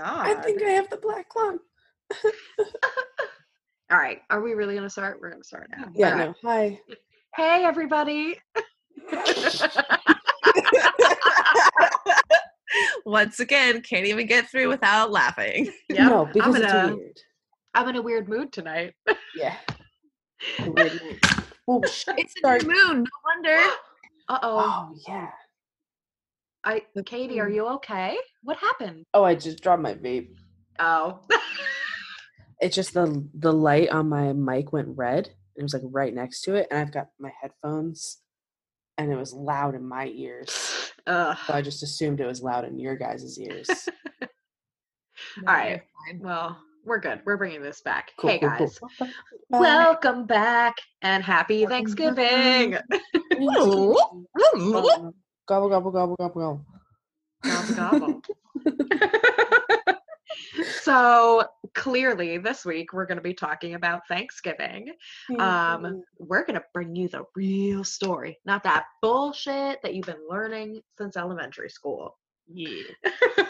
god. I think I have the black lung. All right. Are we really going to start? We're going to start now. Yeah, right. no. Hi. Hey, everybody. Once again, can't even get through without laughing. Yep, No, because I'm in, it's a, weird. I'm in a weird mood tonight. Yeah. Night. oh. It's a new moon, no wonder. Uh oh. Oh yeah. I Katie, are mm. you okay? What happened? Oh, I just dropped my vape. Oh. It's just the the light on my mic went red. It was like right next to it, and I've got my headphones, and it was loud in my ears. Ugh. So I just assumed it was loud in your guys' ears. No, All right. Well, we're good. We're bringing this back. Cool, hey cool, cool. guys. Bye. Welcome back and happy Thanksgiving. Gobble gobble gobble gobble Gobble, gobble. so clearly this week we're going to be talking about Thanksgiving. gobble. Um, we're going to bring you the real story, not that bullshit that you've been learning since elementary school. Yeah.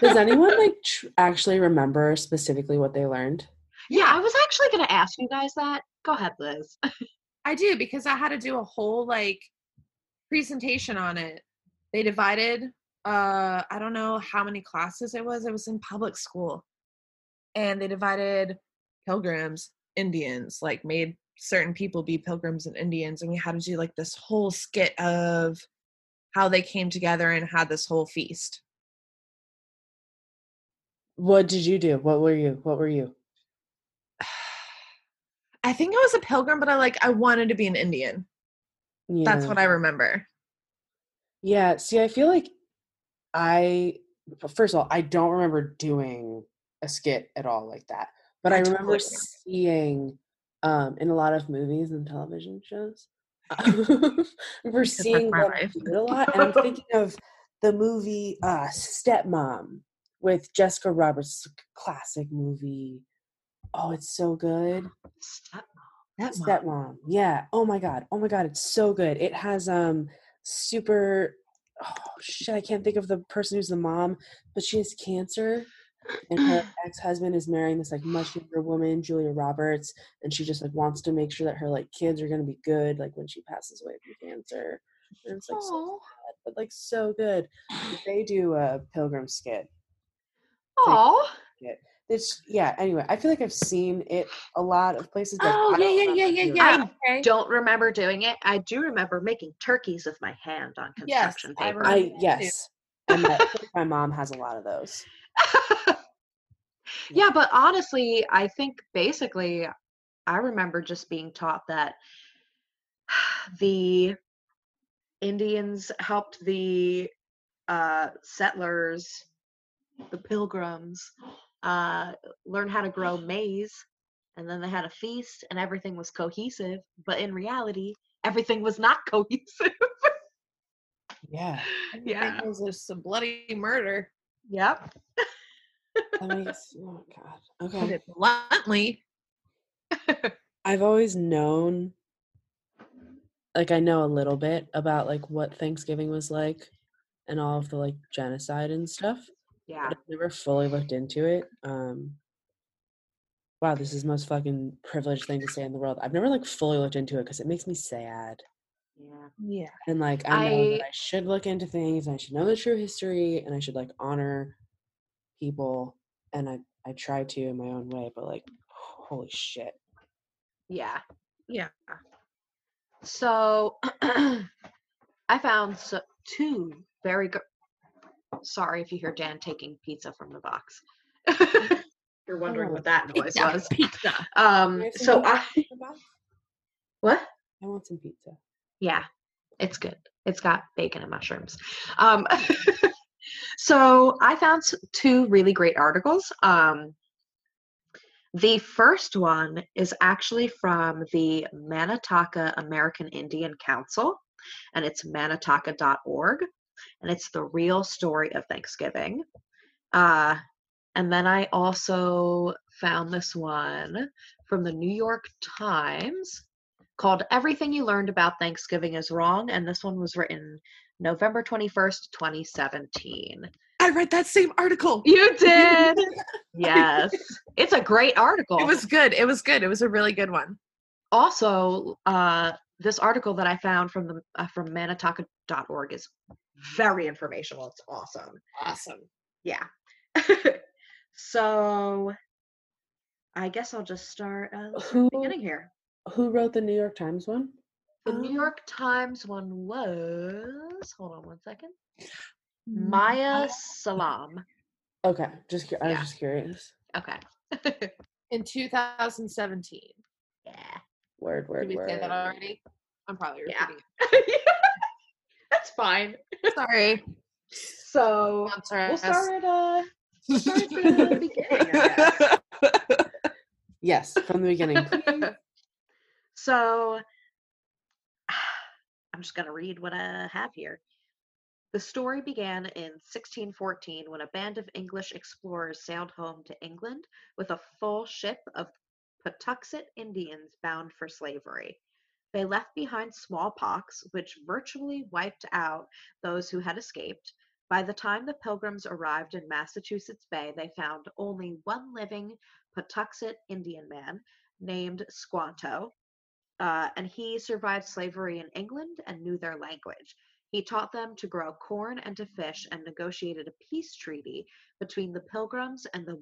Does anyone like tr- actually remember specifically what they learned? Yeah, I was actually going to ask you guys that. Go ahead, Liz. I do because I had to do a whole like presentation on it. They divided uh I don't know how many classes it was. It was in public school. And they divided pilgrims, Indians, like made certain people be pilgrims and Indians and we had to do like this whole skit of how they came together and had this whole feast. What did you do? What were you? What were you? I think I was a pilgrim but I like I wanted to be an Indian. That's what I remember. Yeah, see, I feel like I first of all, I don't remember doing a skit at all like that. But I I, remember totally seeing um in a lot of movies and television shows. we're seeing them a lot. And I'm thinking of the movie uh Stepmom with Jessica Roberts, classic movie. Oh, it's so good. Stepmom. Stepmom. Yeah. Oh my god. Oh my god. It's so good. It has um super. Oh shit! I can't think of the person who's the mom, but she has cancer, and her ex husband is marrying this like much younger woman, Julia Roberts, and she just like wants to make sure that her like kids are gonna be good, like when she passes away from cancer. And it's like so sad, but like so good. They do a pilgrim skit. Aw. It's yeah. Anyway, I feel like I've seen it a lot of places. Oh I yeah, don't yeah, yeah, remember yeah, doing it. yeah. I okay. Don't remember doing it. I do remember making turkeys with my hand on construction I paper. remember. I yes, and that, my mom has a lot of those. yeah, but honestly, I think basically I remember just being taught that the Indians helped the uh, settlers, the pilgrims, uh, learn how to grow maize. And then they had a feast and everything was cohesive. But in reality, everything was not cohesive. Yeah, Yeah. It was just a bloody murder. yep. I mean, oh god. Put Okay, it bluntly. I've always known, like I know a little bit about like what Thanksgiving was like, and all of the like genocide and stuff. Yeah. But I've never fully looked into it. Um, wow, this is the most fucking privileged thing to say in the world. I've never like fully looked into it because it makes me sad. Yeah. Yeah. And like I know that I- I should look into things and I should know the true history and I should like honor people and I I try to in my own way, but like holy shit. Yeah. Yeah. So I found so, two very good. Sorry if you hear Dan taking pizza from the box. You're wondering Oh, what that noise Pizza. was. Pizza. Um. Can I have some So I. in the box? What? I want some pizza. Yeah, it's good. It's got bacon and mushrooms. Um, so I found two really great articles. Um, the first one is actually from the Manataka American Indian Council, and it's manataka.org, and it's the real story of Thanksgiving. Uh, and then I also found this one from the New York Times called Everything You Learned About Thanksgiving is Wrong. And this one was written November 21st, 2017. I read that same article. You did. yes. It's a great article. It was good. It was good. It was a really good one. also uh this article that I found from the uh, from manataka.org is very informational. It's awesome. Awesome. Yeah. so I guess I'll just start uh, let's start at the Who- beginning here. Who wrote the New York Times one? The Um, New York Times one was hold on one second. Mm, Maya Salam. Okay, just I was Yeah. just curious. Okay. In 2017. yeah. Word, word, Did we word. say that already? I'm probably repeating Yeah. repeating That's fine. Sorry. So Sponsor we'll start at uh we'll start at the beginning, Yes, from the beginning. so I'm just going to read what I have here. The story began in 1614 when a band of English explorers sailed home to England with a full ship of Patuxet Indians bound for slavery. They left behind smallpox, which virtually wiped out those who had escaped. By the time the pilgrims arrived in Massachusetts Bay, they found only one living Patuxet Indian man named Squanto, uh, and he survived slavery in England and knew their language. He taught them to grow corn and to fish and negotiated a peace treaty between the Pilgrims and the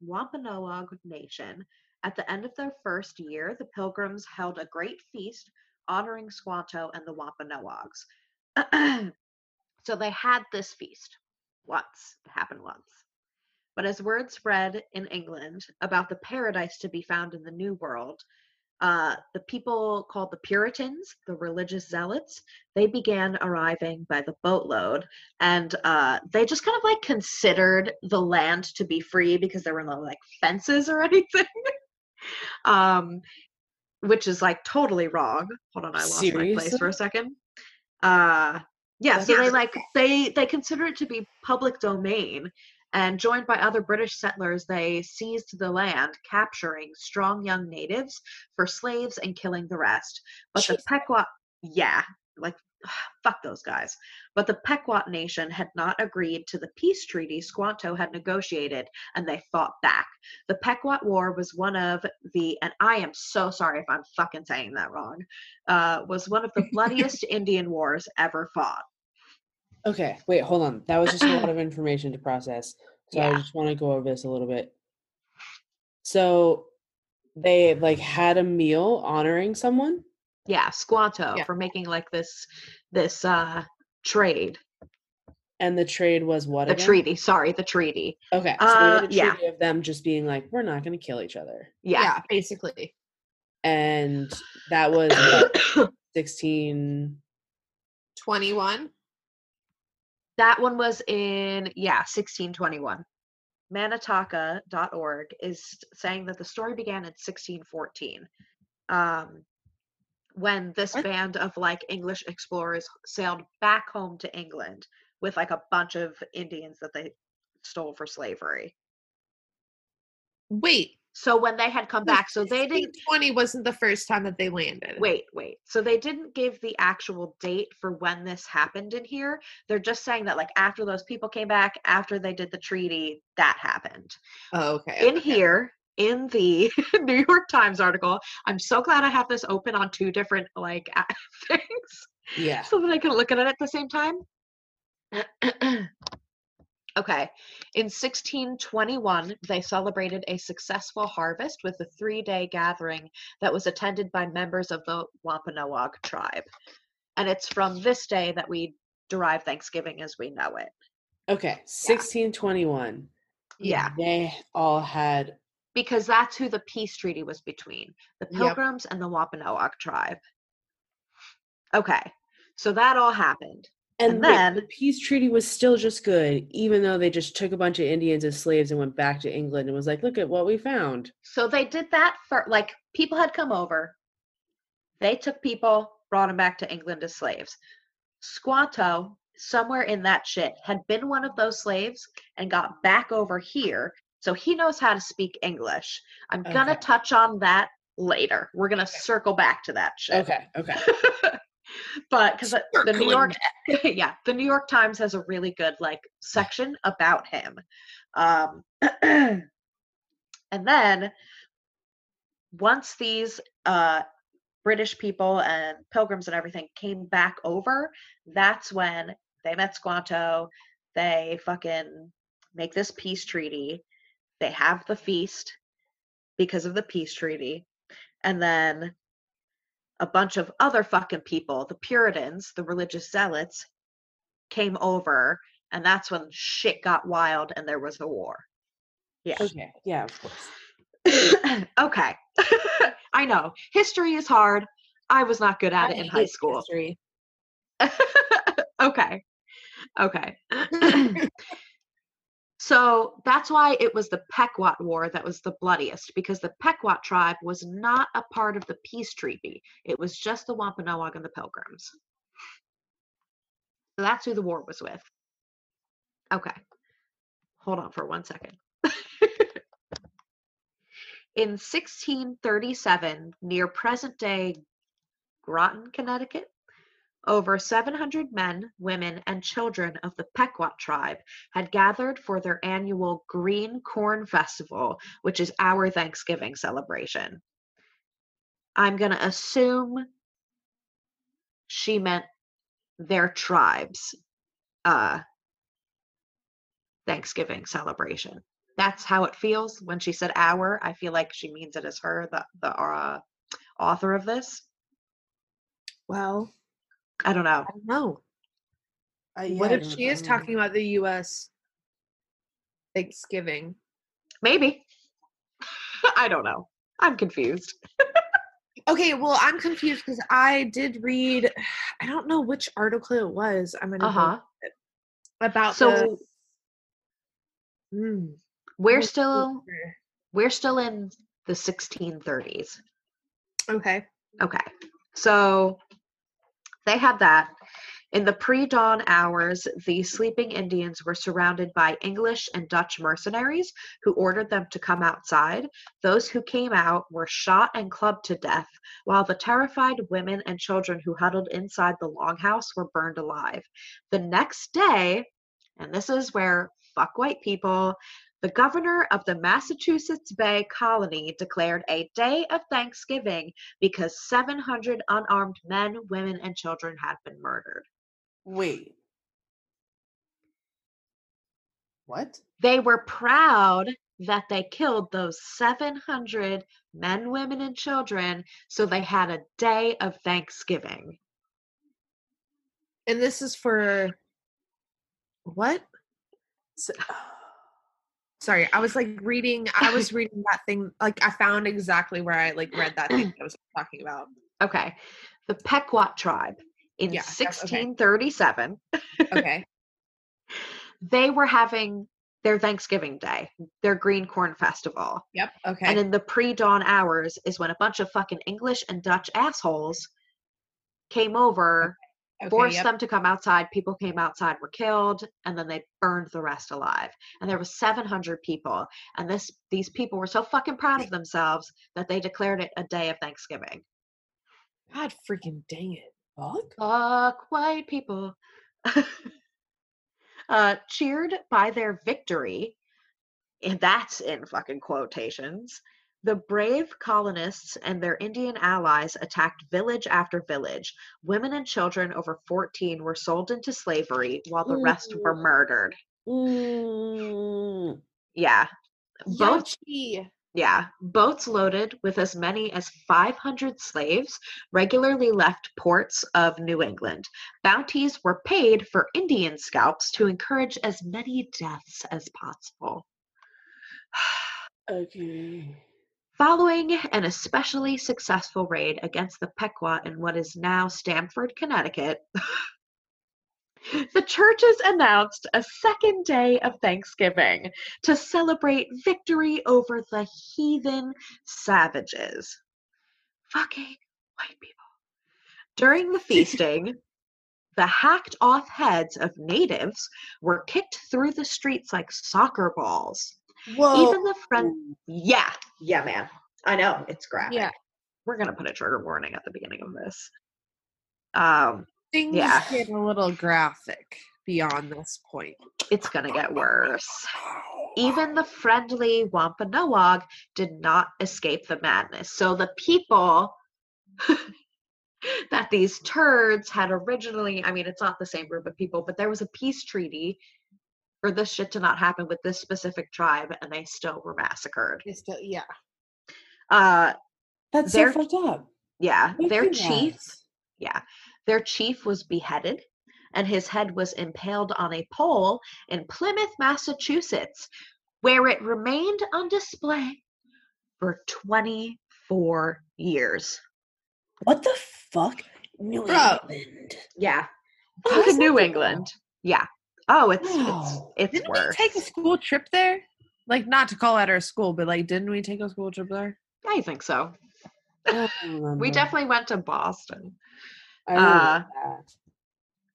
Wampanoag Nation. At the end of their first year, the Pilgrims held a great feast honoring Squanto and the Wampanoags. so they had this feast once. It happened once. But as word spread in England about the paradise to be found in the New World, uh, the people called the Puritans, the religious zealots, they began arriving by the boatload, and uh, they just kind of like considered the land to be free because there were no like fences or anything, um, which is like totally wrong. Hold on, I lost my place for a second. Uh, yeah, so they like they they consider it to be public domain, and joined by other British settlers, they seized the land, capturing strong young natives for slaves and killing the rest. But the Jesus. Pequot, yeah, like fuck those guys. But the Pequot nation had not agreed to the peace treaty Squanto had negotiated, and they fought back. The Pequot War was one of the, and I am so sorry if I'm fucking saying that wrong, uh, was one of the bloodiest Indian wars ever fought. Okay, wait, hold on. That was just a lot of information to process. So I just want to go over this a little bit. So they like had a meal honoring someone. Yeah, Squanto Yeah. for making like this this uh trade. And the trade was what The again? treaty, sorry, the treaty. Okay. So Uh, a yeah. of them just being like, we're not gonna kill each other. Yeah, Yeah. basically. And that was what, 16 21. that one was in yeah, 1621. Manataka.org is saying that the story began in 1614. Um when this band of like English explorers sailed back home to England with like a bunch of Indians that they stole for slavery. Wait. So when they had come back, so they didn't 20 wasn't the first time that they landed. Wait, wait. So they didn't give the actual date for when this happened in here. They're just saying that like after those people came back, after they did the treaty, that happened. Oh, okay. In okay. here, in the New York Times article, I'm so glad I have this open on two different like things Yeah. so that I can look at it at the same time. okay. In 1621, they celebrated a successful harvest with a three day gathering that was attended by members of the Wampanoag tribe. And it's from this day that we derive Thanksgiving as we know it. Okay. 1621. Yeah. They all had Because that's who the peace treaty was between the Yep. Pilgrims and the Wampanoag tribe. Okay. So that all happened. and, And then- the peace treaty was still just good, even though they just took a bunch of Indians as slaves and went back to England and was like, look at what we found. So they did that for like people had come over. They took people, brought them back to England as slaves. Squanto, somewhere in that shit, had been one of those slaves and got back over here. So he knows how to speak English. I'm gonna touch on that later. We're gonna circle back to that shit. Okay. Okay. but because the New York, yeah, the New York Times has a really good like section about him. Um, And then once these uh, British people and pilgrims and everything came back over, that's when they met Squanto. They fucking make this peace treaty. They have the feast because of the peace treaty. And then a bunch of other fucking people, the Puritans, the religious zealots, came over. And that's when shit got wild and there was a war. Yeah. Okay. Yeah, of course. okay. I know. History is hard. I was not good at I it in high school. history. okay. Okay. So that's why it was the Pequot War that was the bloodiest, because the Pequot tribe was not a part of the peace treaty. It was just the Wampanoag and the Pilgrims. So that's who the war was with. Okay. Hold on for one second. In 1637, near present day Groton, Connecticut, over 700 men, women, and children of the Pequot tribe had gathered for their annual Green Corn Festival, which is our Thanksgiving celebration. I'm going to assume she meant their tribes uh, Thanksgiving celebration. That's how it feels when she said our. I feel like she means it as her, the, the uh, author of this. Well, I don't know. I don't know. Uh, yeah, what if she I is talking about the U.S. Thanksgiving? Maybe. I don't know. I'm confused. Okay, well, I'm confused because I did read. I don't know which article it was. I'm gonna Uh huh. about So the. Mm, we're still here. we're still in the 1630s. Okay. Okay. So they had that. In the pre dawn hours, the sleeping Indians were surrounded by English and Dutch mercenaries who ordered them to come outside. Those who came out were shot and clubbed to death, while the terrified women and children who huddled inside the longhouse were burned alive. The next day, and this is where fuck white people, the governor of the Massachusetts Bay Colony declared a day of Thanksgiving because 700 unarmed men, women, and children had been murdered. Wait. What? They were proud that they killed those 700 men, women, and children, so they had a day of Thanksgiving. And this is for what? So, Sorry, I was like reading. I was reading that thing. Like I found exactly where I like read that thing I was talking about. Okay. The Pequot tribe in Yeah, that's okay. 1637, Okay. they were having their Thanksgiving day, their Green Corn Festival. Yep. Okay. And in the pre dawn hours is when a bunch of fucking English and Dutch assholes came over, okay, forced yep. them to come outside. People came outside, were killed, and then they burned the rest alive. And there was 700 people. And this these people were so fucking proud of themselves that they declared it a day of Thanksgiving. God freaking dang it. fuck? Fuck white people. uh, cheered by their victory, and that's in fucking quotations. The brave colonists and their Indian allies attacked village after village. Women and children over 14 were sold into slavery while the rest were murdered. Mm, Yeah. Both. Yeah, boats loaded with as many as 500 slaves regularly left ports of New England. Bounties were paid for Indian scalps to encourage as many deaths as possible. okay. Following an especially successful raid against the Pequot in what is now Stamford, Connecticut, the churches announced a second day of Thanksgiving to celebrate victory over the heathen savages. Fucking white people. During the feasting, the hacked off heads of natives were kicked through the streets like soccer balls. Whoa. Even the front. Yeah, yeah, man. I know it's graphic. Yeah. We're gonna put a trigger warning at the beginning of this. Um, Things Yeah. get a little graphic. beyond this point. It's gonna get worse. Even the friendly Wampanoag did not escape the madness. So the people that these turds had originally, I mean, it's not the same group of people, but there was a peace treaty for this shit to not happen with this specific tribe, and they still were massacred. It's still, yeah. Uh, That's They're- so fucked up. yeah, Don't their chief, yeah, their chief was beheaded, and his head was impaled on a pole in Plymouth, Massachusetts, where it remained on display for 24 years. What the fuck? New Bro. England. Yeah, How fucking that New? England. Yeah. Oh, it's Wow. it's it's Didn't we take a school trip there? Like, not to call out our school, but like, didn't we take a school trip there? I think so. I We definitely went to Boston. I remember uh, that.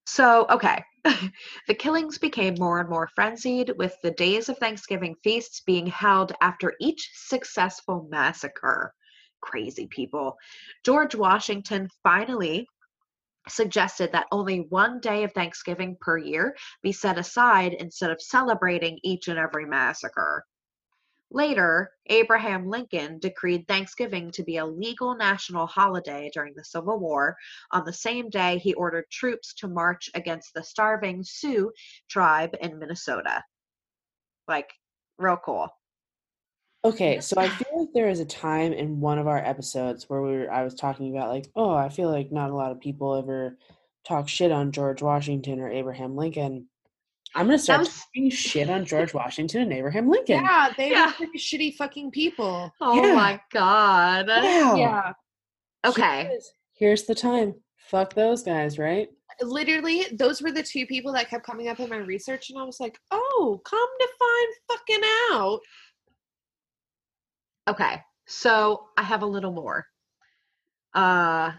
So, okay. the killings became more and more frenzied, with the days of Thanksgiving feasts being held after each successful massacre. Crazy people. George Washington finally suggested that only one day of Thanksgiving per year be set aside instead of celebrating each and every massacre. Later, Abraham Lincoln decreed Thanksgiving to be a legal national holiday during the Civil War. On the same day, he ordered troops to march against the starving Sioux tribe in Minnesota. Like, real cool. Okay, so I there was a time in one of our episodes where we were I was talking about like, oh, I feel like not a lot of people ever talk shit on George Washington or Abraham Lincoln. I'm gonna start was- talking shit on George Washington and Abraham Lincoln. Yeah, they Yeah. were pretty shitty fucking people. Oh Yeah. my god. Wow. Yeah. Okay. Here's- Here's the time. Fuck those guys, right? Literally, those were the two people that kept coming up in my research, and I was like, oh, come to find fucking out. Okay. So I have a little more. Uh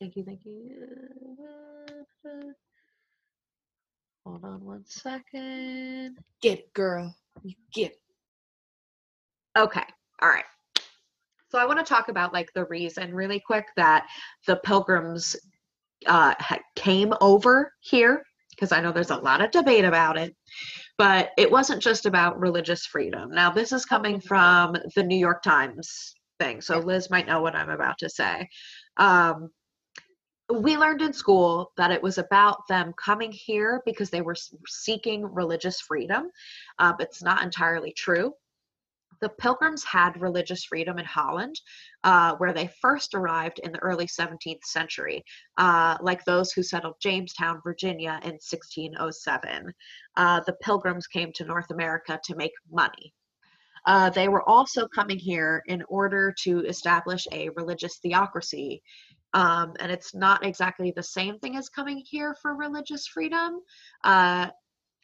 thank you, thank you. Hold on one second. Get it, girl. You get it. Okay. All right. So I want to talk about like the reason really quick that the pilgrims uh came over here because I know there's a lot of debate about it. But it wasn't just about religious freedom. Now this is coming from the New York Times thing. So Liz might know what I'm about to say. Um we learned in school that it was about them coming here because they were seeking religious freedom. Um, it's not entirely true the pilgrims had religious freedom in Holland, uh, where they first arrived in the early 17th century, uh, like those who settled Jamestown, Virginia in 1607. Uh, the pilgrims came to North America to make money. Uh, they were also coming here in order to establish a religious theocracy. Um, and it's not exactly the same thing as coming here for religious freedom.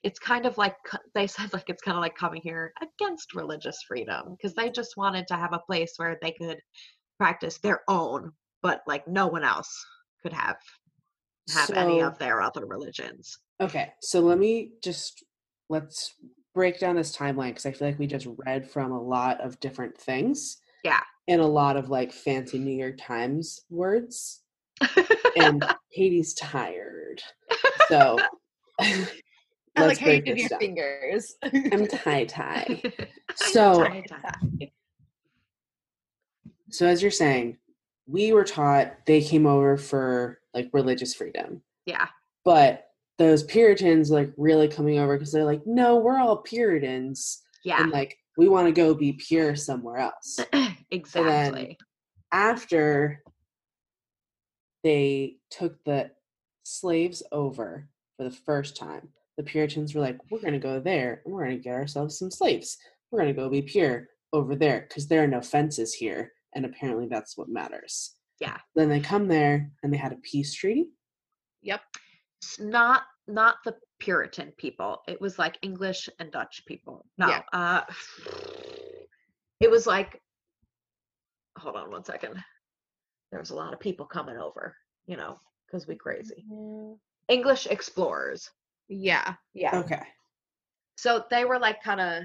It's kind of like they said like it's kind of like coming here against religious freedom because they just wanted to have a place where they could practice their own but like no one else could have have any of their other religions Okay, so let me just let's break down this timeline because I feel like we just read from a lot of different things. Yeah. And a lot of like fancy New York Times words. And Katie's tired. So I let's like how you did your down. fingers. I'm tie tie. So Tie, tie. so as you're saying, we were taught they came over for like religious freedom. yeah But those Puritans like really coming over because they're like, no, we're all Puritans. yeah and like we want to go be pure somewhere else exactly after they took the slaves over for the first time the puritans were like we're going to go there and we're going to get ourselves some slaves. We're going to go be pure over there because there are no fences here and apparently that's what matters. Yeah. then they come there and they had a peace treaty. Yep. It's not not the puritan people. It was like english and dutch people. No Yeah. uh it was like hold on one second. There was a lot of people coming over you know because we crazy. English explorers Yeah. yeah okay so they were like kind of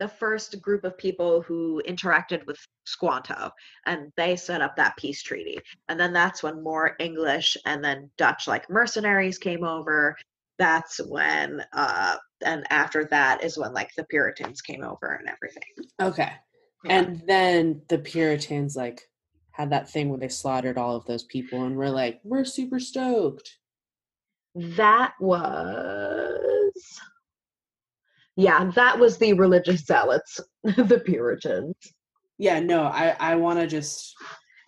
the first group of people who interacted with Squanto, and they set up that peace treaty. And then that's when more English and then Dutch, like mercenaries, came over. That's when, uh, and after that is when like the Puritans came over and everything. Okay. Yeah. And then the Puritans like had that thing where they slaughtered all of those people and we're like, we're super stoked. That was, yeah, that was the religious zealots, the Puritans. Yeah, no, I I want to just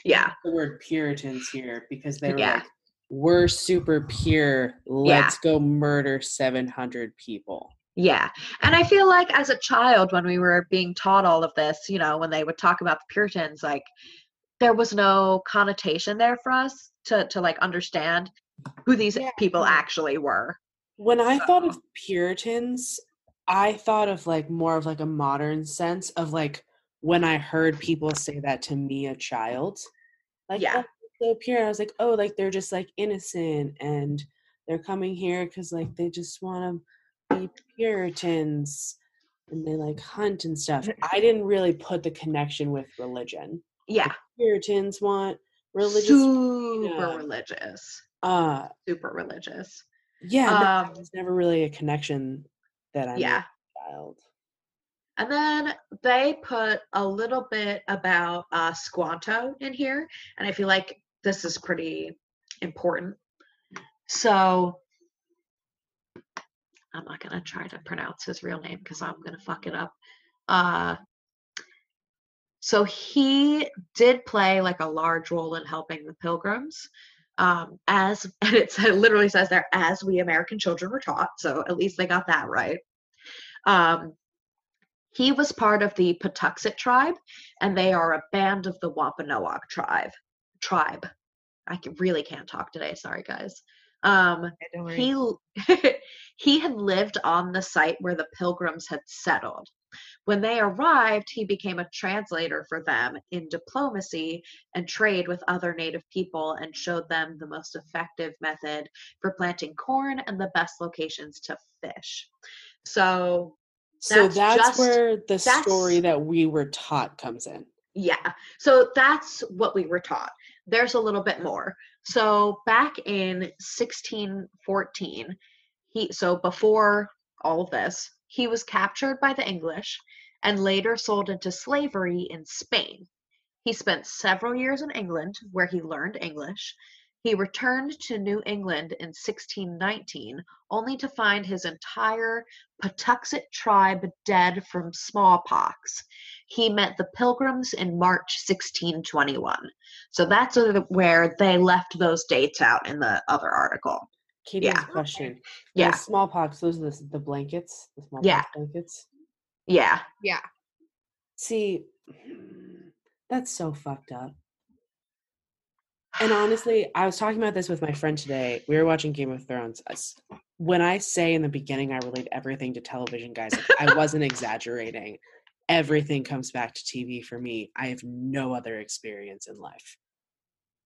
Yeah, the word Puritans here because they were Yeah. like, we're super pure. Let's go murder 700 people. yeah. And I feel like as a child, when we were being taught all of this, you know, when they would talk about the Puritans, like there was no connotation there for us to to like understand who these Yeah. people actually were. When I thought of Puritans, I thought of like more of like a modern sense of like when I heard people say that to me, a child. Like, Yeah. "Oh, so pure. I was like, oh, like they're just like innocent and they're coming here because like they just want to be Puritans and they like hunt and stuff. Mm. I didn't really put the connection with religion. Yeah, Puritans want religious. super yeah. religious, uh, super religious. yeah, Um, there's never really a connection that I yeah. child. And then they put a little bit about uh, Squanto in here, and I feel like this is pretty important. So I'm not gonna try to pronounce his real name because I'm gonna fuck it up. Uh, so he did play like a large role in helping the Pilgrims, um, as and it literally says there, as we American children were taught. So at least they got that right. Um, he was part of the Patuxet tribe, and they are a band of the Wampanoag tribe. Tribe. I can, really can't talk today. Sorry, guys. Um, Okay, don't worry. he he had lived on the site where the pilgrims had settled. When they arrived, he became a translator for them in diplomacy and trade with other native people and showed them the most effective method for planting corn and the best locations to fish. So, So That's that's, just- where the story that we were taught comes in. Yeah. So that's what we were taught. There's a little bit more. So back in 1614, he so before all of this, he was captured by the English and later sold into slavery in Spain. He spent several years in England where he learned English. He returned to New England in 1619 only to find his entire Patuxet tribe dead from smallpox he met the pilgrims in March 1621. So that's where they left those dates out in the other article. Katie has Yeah. question. Yeah. The smallpox, those are the, the blankets, the smallpox Yeah. blankets. Yeah. yeah. See, that's so fucked up. And honestly, I was talking about this with my friend today. We were watching Game of Thrones. When I say in the beginning I relate everything to television, guys, I wasn't exaggerating. Everything comes back to TV for me. I have no other experience in life.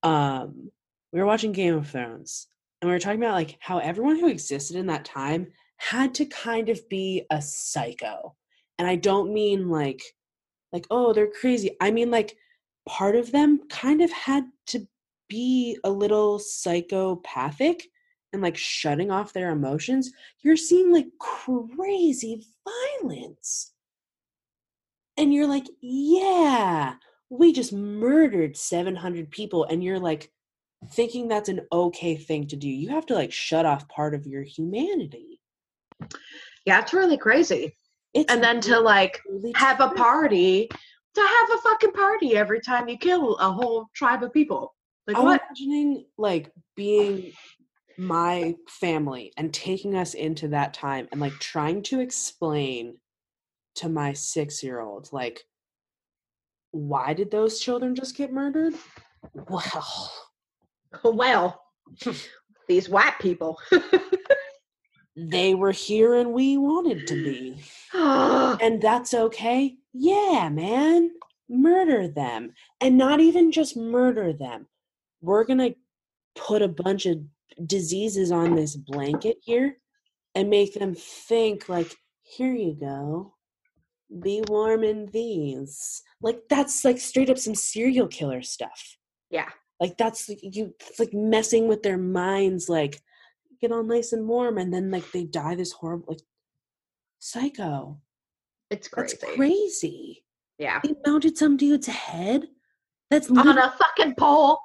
Um, we were watching Game of Thrones, and we were talking about like how everyone who existed in that time had to kind of be a psycho. And I don't mean like like oh they're crazy. I mean like part of them kind of had to be a little psychopathic and like shutting off their emotions. You're seeing like crazy violence. And you're like yeah we just murdered 700 people. And you're like thinking that's an okay thing to do. You have to like shut off part of your humanity. Yeah, it's really crazy. It's And then to like really have a party, to have a fucking party every time you kill a whole tribe of people. Like I'm what? imagining like being my family and taking us into that time and like trying to explain to my six year old like why did those children just get murdered? Well, Well, these white people. they were here and we wanted to be. And that's okay. Yeah, man. Murder them. And not even just murder them. We're going to put a bunch of diseases on this blanket here and make them think, like, here you go. be warm in these. Like that's like straight up some serial killer stuff. Yeah. Like that's you it's like messing with their minds like get all nice and warm and then like they die this horrible like psycho. It's crazy. That's crazy. Yeah. They mounted some dude's head. That's On literally a fucking pole.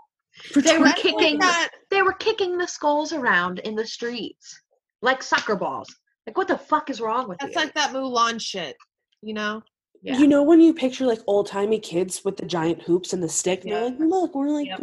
for they were kicking- that. They were kicking the skulls around in the streets like soccer balls. Like, what the fuck is wrong with That's you? like that Mulan shit. You know? Yeah. You know when you picture like old timey kids with the giant hoops and the stick, and they're like, "Look, we're like." Yep.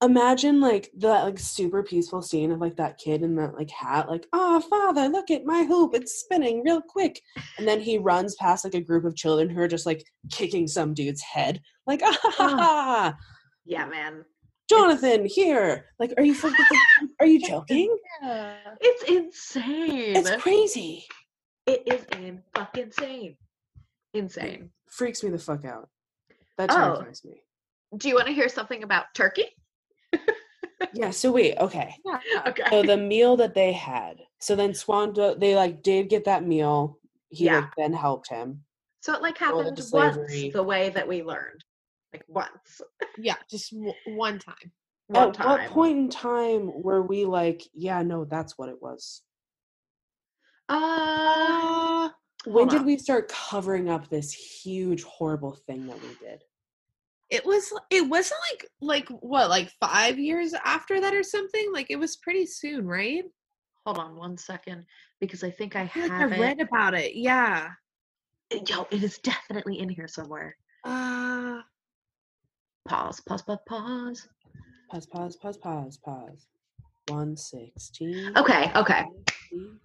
Doing-" Imagine like that like super peaceful scene of like that kid in that like hat, like, "Oh, father, look at my hoop! It's spinning real quick." And then he runs past like a group of children who are just like kicking some dude's head, like, "Ah, ha, ha, ha, yeah, man. Jonathan, here!" Like, are you fucking? are you joking? It's insane. It's crazy. It is in fucking insane. Insane. Freaks me the fuck out. That Oh. terrifies me. Do you want to hear something about Turkey? Yeah. So wait. Okay. Yeah. Okay. so the meal that they had so then swanda they like did get that meal he Yeah. like then helped him So it like happened once the way that we learned. Like once. Yeah, just w- one time. One at time. what point in time were we like yeah no that's what it was Uh when did on. we start covering up this huge horrible thing that we did It was it wasn't like like what, like five years after that or something? Like it was pretty soon, right? hold on one second because I think I I feel like I read it. about it. Yeah. Yo, it is definitely in here somewhere. Uh Pause, pause, pause, pause. pause pause pause pause pause 116 Okay, okay.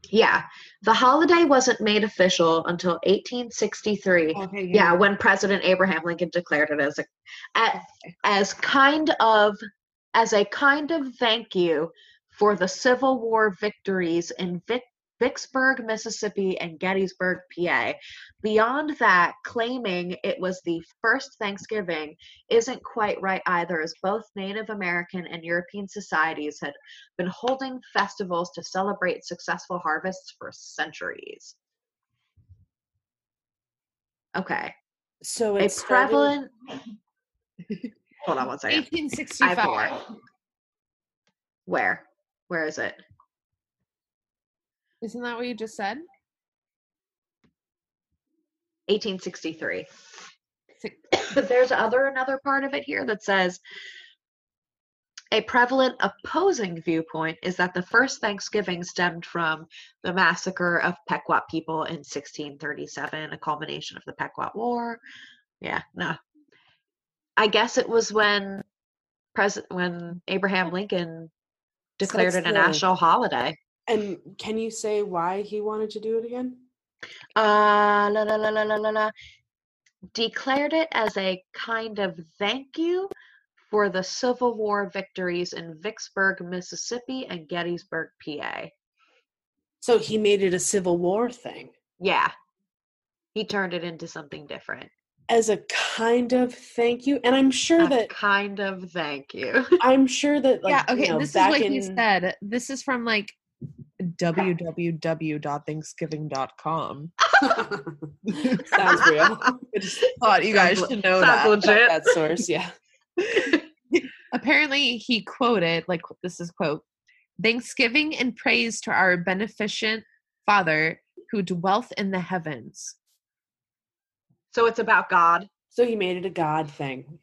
Yeah. The holiday wasn't made official until 1863. okay. Yeah, when President Abraham Lincoln declared it as a, as kind of as a kind of thank you for the Civil War victories in Vic, Vicksburg, Mississippi, and Gettysburg, PA. Beyond that, claiming it was the first Thanksgiving isn't quite right either, as both Native American and European societies had been holding festivals to celebrate successful harvests for centuries. Okay. so A it's prevalent. Hold on one second. 1865. Where? Where is it? Isn't that what you just said? 1863. But there's other another part of it here that says a prevalent opposing viewpoint is that the first Thanksgiving stemmed from the massacre of Pequot people in 1637, a culmination of the Pequot War. Yeah, no. I guess it was when President when Abraham Lincoln declared it a national holiday. And can you say why he wanted to do it again Uh, la, la, la, la, la, la, la. Declared it as a kind of thank you for the Civil War victories in Vicksburg, Mississippi, and Gettysburg, PA. so he made it a civil war thing Yeah. He turned it into something different. as a kind of thank you and i'm sure A that kind of thank you. i'm sure that like yeah, you okay. know, this is what he said. This is from like www.thanksgiving.com. Sounds real. I just thought you guys Sounds should know that. legit. that source, yeah. Apparently, he quoted, like, this is quote, Thanksgiving and praise to our beneficent Father who dwelleth in the heavens. So it's about God. So he made it a God thing.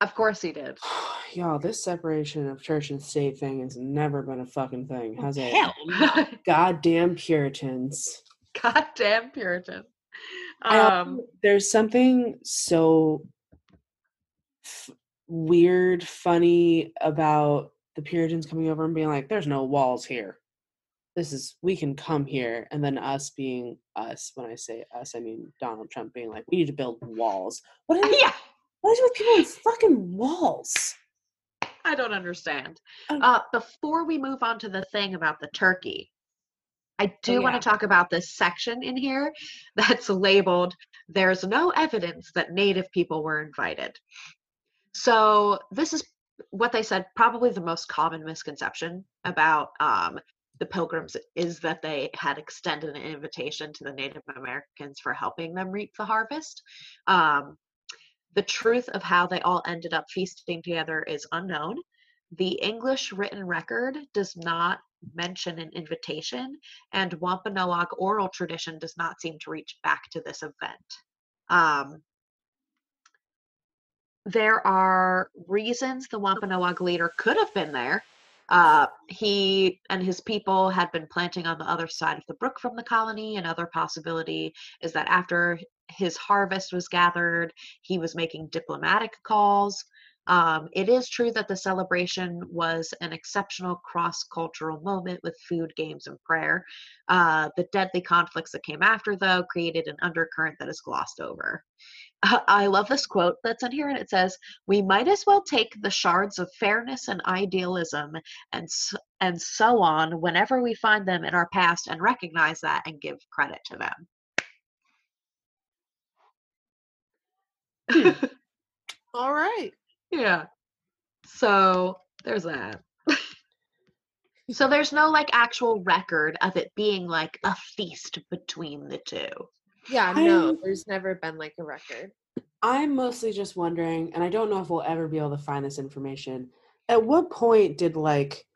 Of course he did. Y'all, this separation of church and state thing has never been a fucking thing, has it? Hell no. Goddamn Puritans. Goddamn Puritan. I Um, there's something so f- weird, funny about the Puritans coming over and being like, "There's no walls here. This is we can come here," and then us being us. When I say us, I mean Donald Trump being like, "We need to build walls." What is, yeah, what is with people with fucking walls? I don't understand. Um, Uh, before we move on to the thing about the turkey, I do want yeah. to talk about this section in here that's labeled There's no evidence that Native people were invited. So, this is what they said probably the most common misconception about um, the pilgrims is that they had extended an invitation to the Native Americans for helping them reap the harvest. Um, the truth of how they all ended up feasting together is unknown. The English written record does not mention an invitation, and Wampanoag oral tradition does not seem to reach back to this event. Um, there are reasons the Wampanoag leader could have been there. Uh, he and his people had been planting on the other side of the brook from the colony. Another possibility is that after his harvest was gathered, he was making diplomatic calls. Um, it is true that the celebration was an exceptional cross cultural moment with food, games, and prayer. Uh, the deadly conflicts that came after, though, created an undercurrent that is glossed over. I love this quote that's in here, and it says, "We might as well take the shards of fairness and idealism and and so on whenever we find them in our past, and recognize that and give credit to them." Hmm. All right. Yeah. So there's that. so there's no like actual record of it being like a feast between the two. Yeah, no, there's never been like a record. I'm mostly just wondering, and I don't know if we'll ever be able to find this information. At what point did like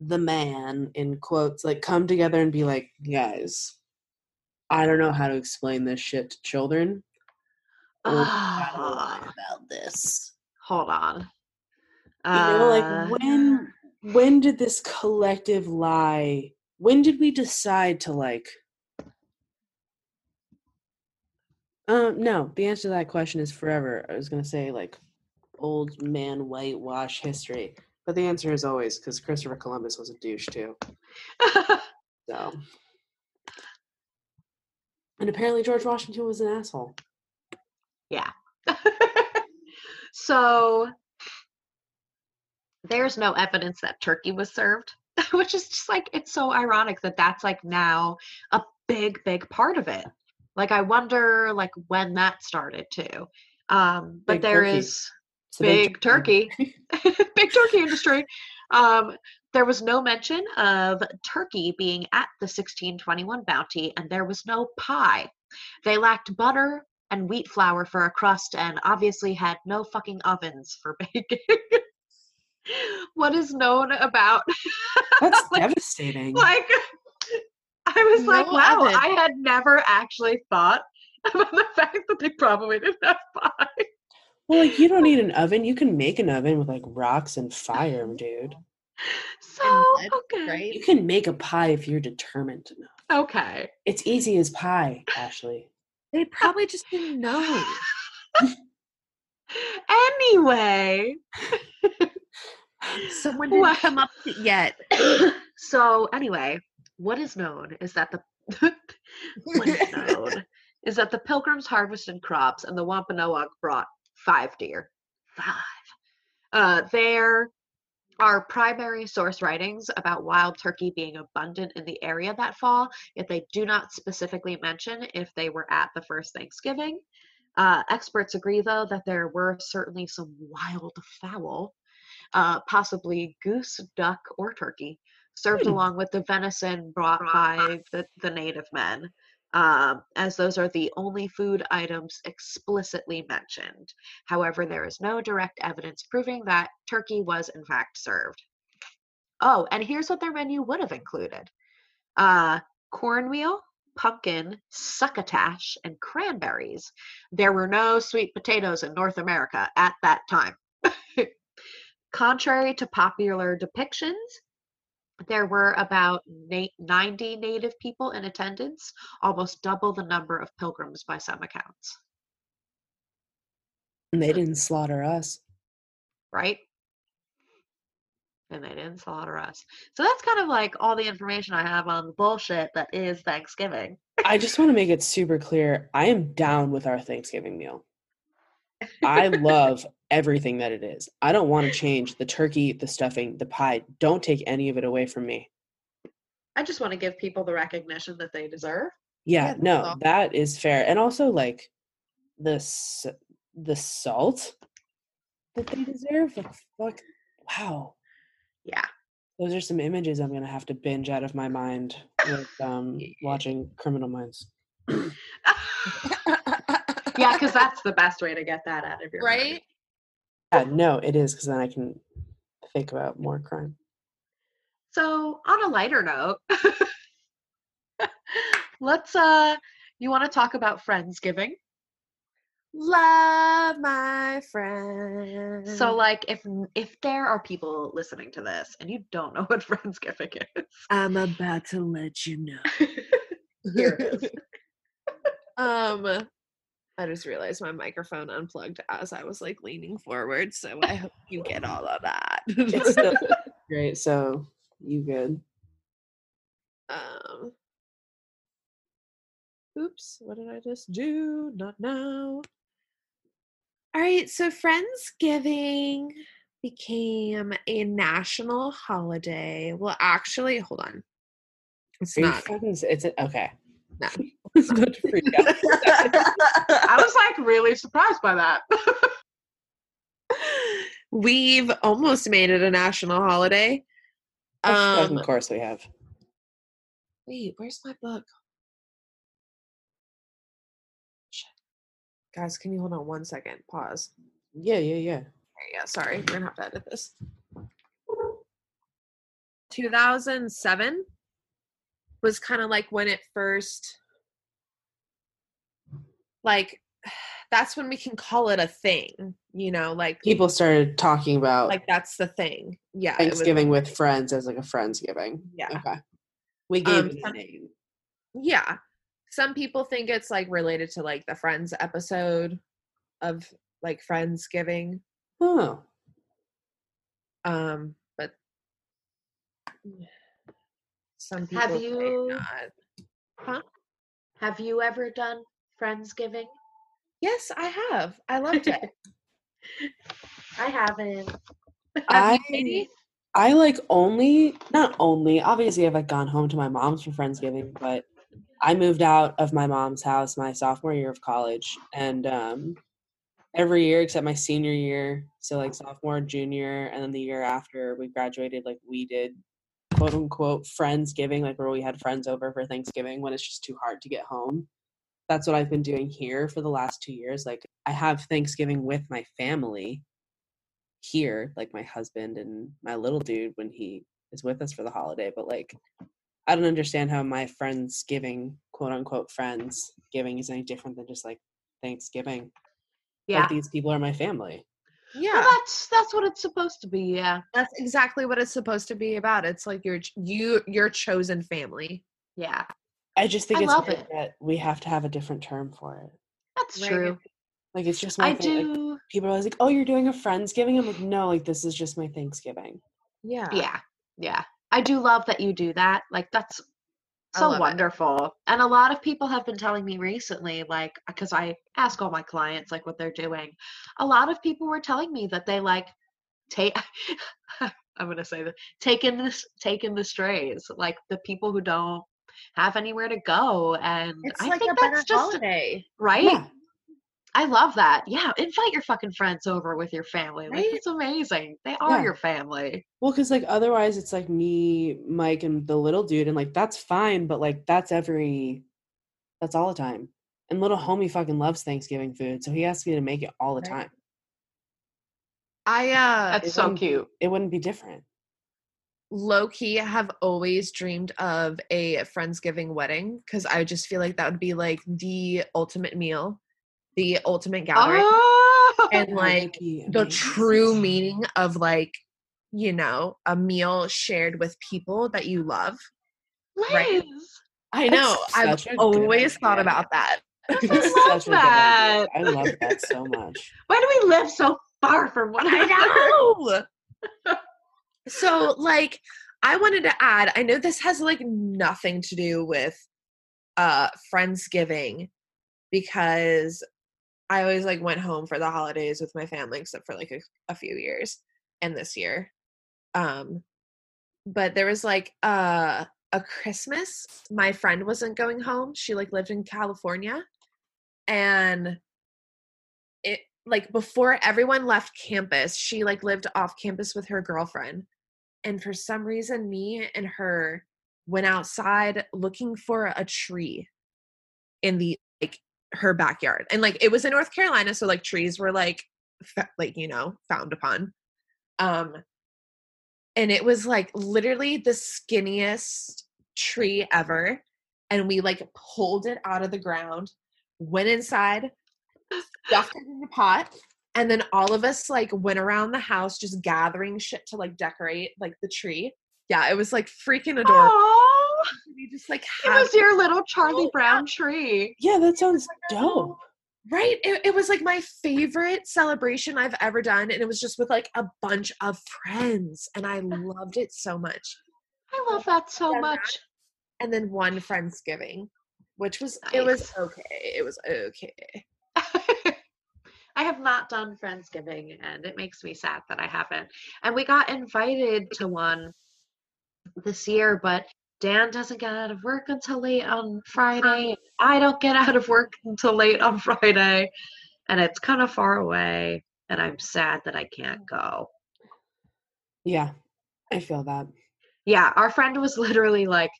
the man in quotes like come together and be like, guys, I don't know how to explain this shit to children. Or I don't lie Ah, about this. Hold on. You know, Uh, like when when did this collective lie? When did we decide to like? Um, no. The answer to that question is forever. I was gonna say like old man whitewash history, but the answer is always because Christopher Columbus was a douche too. So, and apparently George Washington was an asshole. so there's no evidence that turkey was served, which is just like it's so ironic that that's like now a big big part of it. Like I wonder like when that started too. Um but Big there turkey. is big turkey. big turkey industry. Um, there was no mention of turkey being at the 1621 bounty, and there was no pie. They lacked butter and wheat flour for a crust, and obviously had no fucking ovens for baking. what is known about That's like, devastating. like I was like, wow, oven. I had never actually thought about the fact that they probably didn't have pie. Well, like you don't need an oven. You can make an oven with like rocks and fire, dude. So lead, okay, right? You can make a pie if you're determined enough. okay. It's easy as pie, Ashley. They probably just didn't know. anyway, Someone didn't come up yet. so anyway, what is known is that the what is known is that the pilgrims harvested crops and the Wampanoag brought five deer. Five. Uh, there are primary source writings about wild turkey being abundant in the area that fall, yet they do not specifically mention if they were at the first Thanksgiving. Uh, experts agree, though, that there were certainly some wild fowl, uh, possibly goose, duck, or turkey, served Hmm. along with the venison brought by the, the native men, um, as those are the only food items explicitly mentioned. However, there is no direct evidence proving that turkey was in fact served. Oh, and here's what their menu would have included uh, cornmeal, pumpkin, succotash, and cranberries. There were no sweet potatoes in North America at that time. Contrary to popular depictions, there were about 90 native people in attendance, almost double the number of pilgrims by some accounts, And they didn't slaughter us. right? And they didn't slaughter us. So that's kind of like all the information I have on the bullshit that is Thanksgiving. I just want to make it super clear. I am down with our Thanksgiving meal. I love everything that it is. I don't want to change the turkey, the stuffing, the pie. Don't take any of it away from me. I just want to give people the recognition that they deserve. Yeah, Yeah, no, all. that is fair. And also like the the salt that they deserve. Like, fuck. Wow. Yeah. Those are some images I'm gonna have to binge out of my mind with um, watching Criminal Minds. yeah, because that's the best way to get that out of your mind. Yeah, no, it is because then I can think about more crime. So, on a lighter note, let's uh you want to talk about friendsgiving? Love my friend. So like if if there are people listening to this and you don't know what friendsgiving is, I'm about to let you know. here it is. um I just realized my microphone unplugged as I was like leaning forward, so I hope you get all of that. Great. So you good? um Oops, what did I just do? Not now. All right, so Friendsgiving became a national holiday. Well, actually, hold on. It's Are not. fucking It's a, okay. No. I was about to freak out. I was like really surprised by that. We've almost made it a national holiday. Of- Um, of course we have. wait, where's my book? Shit. Guys, can you hold on one second? Pause. Yeah, yeah, yeah. Okay, yeah, sorry. We're gonna have to edit this. 2007 was kind of like when it first like that's when we can call it a thing, you know, like People started talking about like that's the thing. Yeah. it was- Thanksgiving with friends as like a friendsgiving. Yeah. Okay. We gave Um, it a some- name. Yeah. Some people think it's like related to like the Friends episode of like Friendsgiving. Oh. Um, but some people Have say you not. have you ever done friendsgiving? Yes, I have. I loved it. I haven't. Have I I like only not only obviously I've like gone home to my mom's for Friendsgiving, but I moved out of my mom's house my sophomore year of college and um every year except my senior year, so like sophomore, junior, and then the year after we graduated, like we did quote unquote Friendsgiving, like where we had friends over for Thanksgiving when it's just too hard to get home. That's what I've been doing here for the last two years. Like I have Thanksgiving with my family here, like my husband and my little dude when he is with us for the holiday. But like, I don't understand how my friends giving, quote unquote, friends giving is any different than just like Thanksgiving. Yeah. Like these people are my family. Yeah. Well, that's that's what it's supposed to be. Yeah. That's exactly what it's supposed to be about. It's like your ch- you your chosen family. Yeah. I just think I it's love weird it. that we have to have a different term for it. That's Right. true. Like it's just my I thing. Like, do. people are always like, "Oh, you're doing a friendsgiving." I'm like, "No, like this is just my Thanksgiving." Yeah. Yeah. Yeah. I do love that you do that. Like that's so love it. wonderful. And a lot of people have been telling me recently, like, because I ask all my clients like what they're doing. A lot of people were telling me that they like take. I'm gonna say that taking this, taking the strays, like the people who don't have anywhere to go, and It's I like think a better that's just holiday. right. Yeah. I love that. Yeah, invite your fucking friends over with your family. Like it's amazing. They are Yeah. your family. Well, because like otherwise it's like me, Mike, and the little dude, and like that's fine, but like that's every, that's all the time. And little homie fucking loves Thanksgiving food, so he asks me to make it all the Right. time. I uh That's It so cute. It wouldn't be different. Low key have always dreamed of a Friendsgiving wedding because I just feel like that would be like the ultimate meal, the ultimate gathering, Oh, and like the amazing. true meaning of like, you know, a meal shared with people that you love. right? I know. I've such a good always thought idea. about that. I love such a good idea. that. I love that so much. Why do we live so far from one another? I know. So like I wanted to add, I know this has like nothing to do with uh Friendsgiving because I always like went home for the holidays with my family except for like a, a few years and this year. Um but there was like uh a Christmas my friend wasn't going home. She like lived in California and like before everyone left campus, she like lived off campus with her girlfriend. and for some reason, me and her went outside looking for a tree in the like her backyard, and like it was in North Carolina, so like trees were like fa- like you know found upon. Um, and it was like literally the skinniest tree ever, and we like pulled it out of the ground, went inside, stuffed it in the pot and then all of us like went around the house just gathering shit to like decorate like the tree. Yeah it was like freaking adorable. Aww, we just like it was your little Charlie Oh, Brown tree. Yeah, that sounds oh dope. right? It, it was like my favorite celebration i've ever done and it was just with like a bunch of friends and i loved it so much. I love that so much. and then one friendsgiving which was it was okay it was okay have not done Friendsgiving and it makes me sad that I haven't. And we got invited to one this year, but Dan doesn't get out of work until late on Friday. I don't get out of work until late on Friday. And it's kind of far away. And I'm sad that I can't go. Yeah, I feel that. Yeah, our friend was literally like,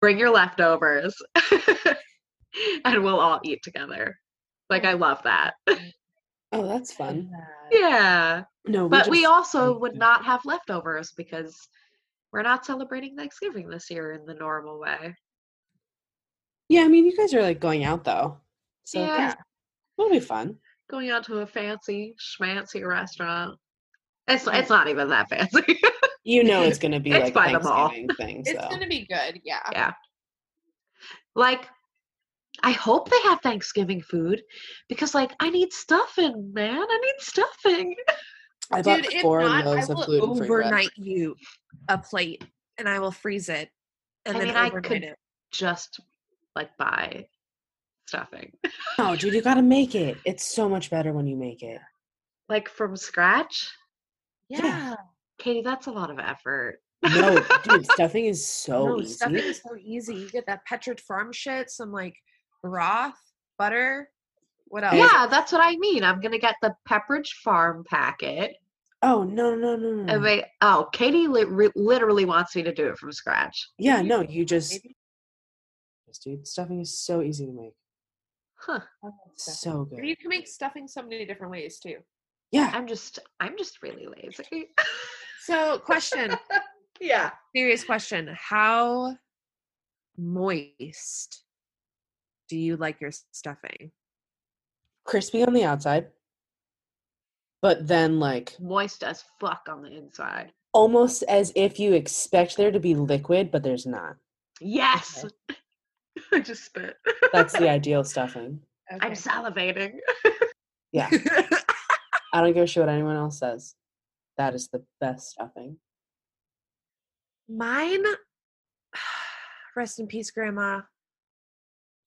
bring your leftovers and we'll all eat together. Like, I love that. Oh, that's fun. Yeah. No, But we also we would not have leftovers because we're not celebrating Thanksgiving this year in the normal way. Yeah, I mean, you guys are like going out though, so Yeah. it'll be fun. Going out to a fancy schmancy restaurant. It's it's not even that fancy. You know, it's gonna be It's like by the mall. Thanksgiving thing. it's gonna be good yeah yeah. Like I hope they have Thanksgiving food because like I need stuffing, man. I need stuffing. I bought Dude, if four not, loaves I of will gluten free bread. overnight you a plate and I will freeze it and I then mean, I could- it. Just like buy stuffing. No, oh, dude, you gotta make it. It's so much better when you make it. Like from scratch. Yeah. Katy, that's a lot of effort. No, dude, stuffing is so no, easy. stuffing is so easy. You get that Pepperidge Farm shit, some like broth, butter. What else? Yeah, that's what I mean. I'm gonna get the Pepperidge Farm packet. Oh no, no, no, no. And wait, oh, Katy li- re- literally wants me to do it from scratch. Yeah, no, you just Maybe. Yes, dude, stuffing is so easy to make. Huh. I love stuffing. So good. You can make stuffing so many different ways too. Yeah. I'm just, I'm just really lazy. So, question, yeah. serious question: How moist do you like your stuffing? Crispy on the outside. But then like Moist as fuck on the inside. almost as if you expect there to be liquid, but there's not. Yes. I just spit. That's the ideal stuffing. I'm salivating. Yeah. I don't give a shit what anyone else says. That is the best stuffing. Mine, rest in peace, Grandma.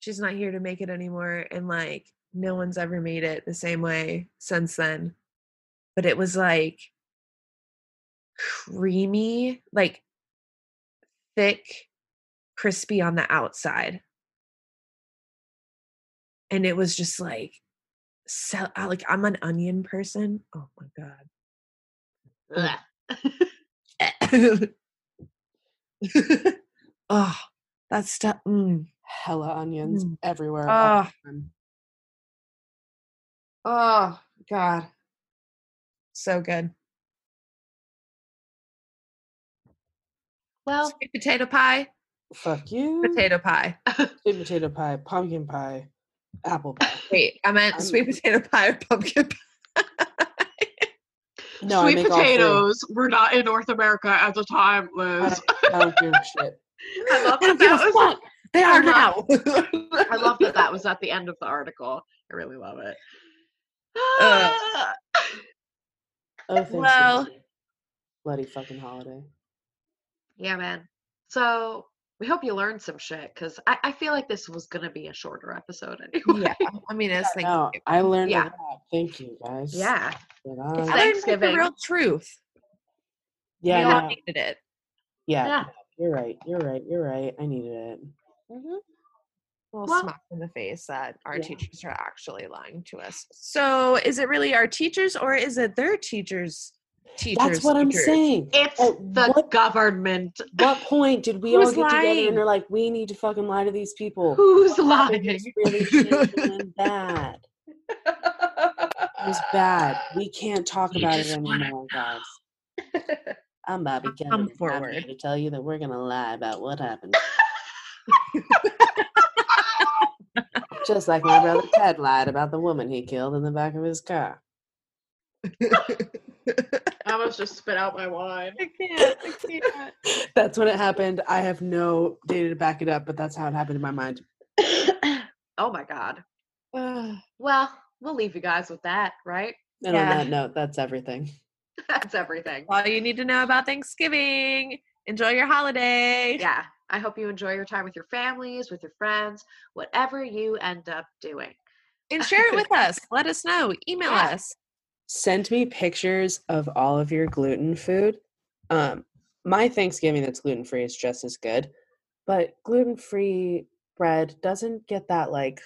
She's not here to make it anymore. And like, no one's ever made it the same way since then. But it was like creamy, like thick, crispy on the outside. And it was just like, so, like I'm an onion person. Oh my god. Oh, that's stuff. Mm. Hella onions Mm. everywhere. time. Oh God, so good. well, Sweet potato pie, Fuck you. potato pie. Sweet potato pie, pumpkin pie, apple pie. Wait, I meant I'm- sweet potato pie or pumpkin pie. No, I sweet make all three. potatoes were not in North America at the time, I Liz. don't, I don't give a shit. I love I that that was. They are love- now. I love that that was at the end of the article. I really love it. Uh, Oh, thanks. Well- Lucy. bloody fucking holiday. yeah, man. So we hope you learned some shit because I, I feel like this was gonna be a shorter episode anyway. yeah, I mean, it's like No, I learned Yeah. a lot. Thank you guys. Yeah. Good It's I learned the real truth. Yeah, we all no, needed it. yeah, Yeah. You're right. You're right. You're right. I needed it. A little Well- smack in the face that our Yeah. teachers are actually lying to us. So, is it really our teachers or is it their teachers Teachers. That's what I'm saying. It's At the what- government. What point did we all Who's get together and they're like, we need to fucking lie to these people? Who's What lying? was really bad. It was bad. We can't talk You about it anymore, guys. I'm Bobby Kennedy. Come and I'm here to tell you that we're gonna lie about what happened. Just like my brother Ted lied about the woman he killed in the back of his car. I almost just spit out my wine. I can't. I can't. That's when it happened. I have no data to back it up, but that's how it happened in my mind. oh my god. Well, we'll leave you guys with that, right? And Yeah. on that note, that's everything. That's everything. All you need to know about Thanksgiving. Enjoy your holiday. Yeah. I hope you enjoy your time with your families, with your friends, whatever you end up doing. And share it with us. Let us know. Email Yeah. us. Send me pictures of all of your gluten food. Um, my Thanksgiving that's gluten free is just as good, but gluten free bread doesn't get that like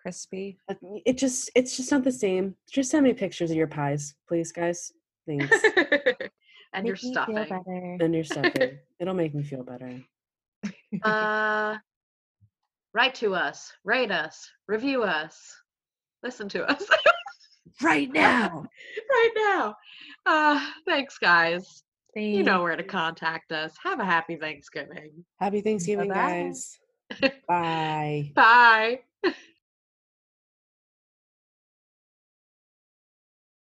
Crispy. it just it's just not the same. Just send me pictures of your pies, please, guys. Thanks. And your stuffing. better. and your stuffing. It'll make me feel better. Uh, write to us, rate us, review us, listen to us Right now. right now. Uh, thanks, guys. You know where to contact us. Have a happy Thanksgiving. Happy Thanksgiving, Bye-bye. guys. Bye. Bye.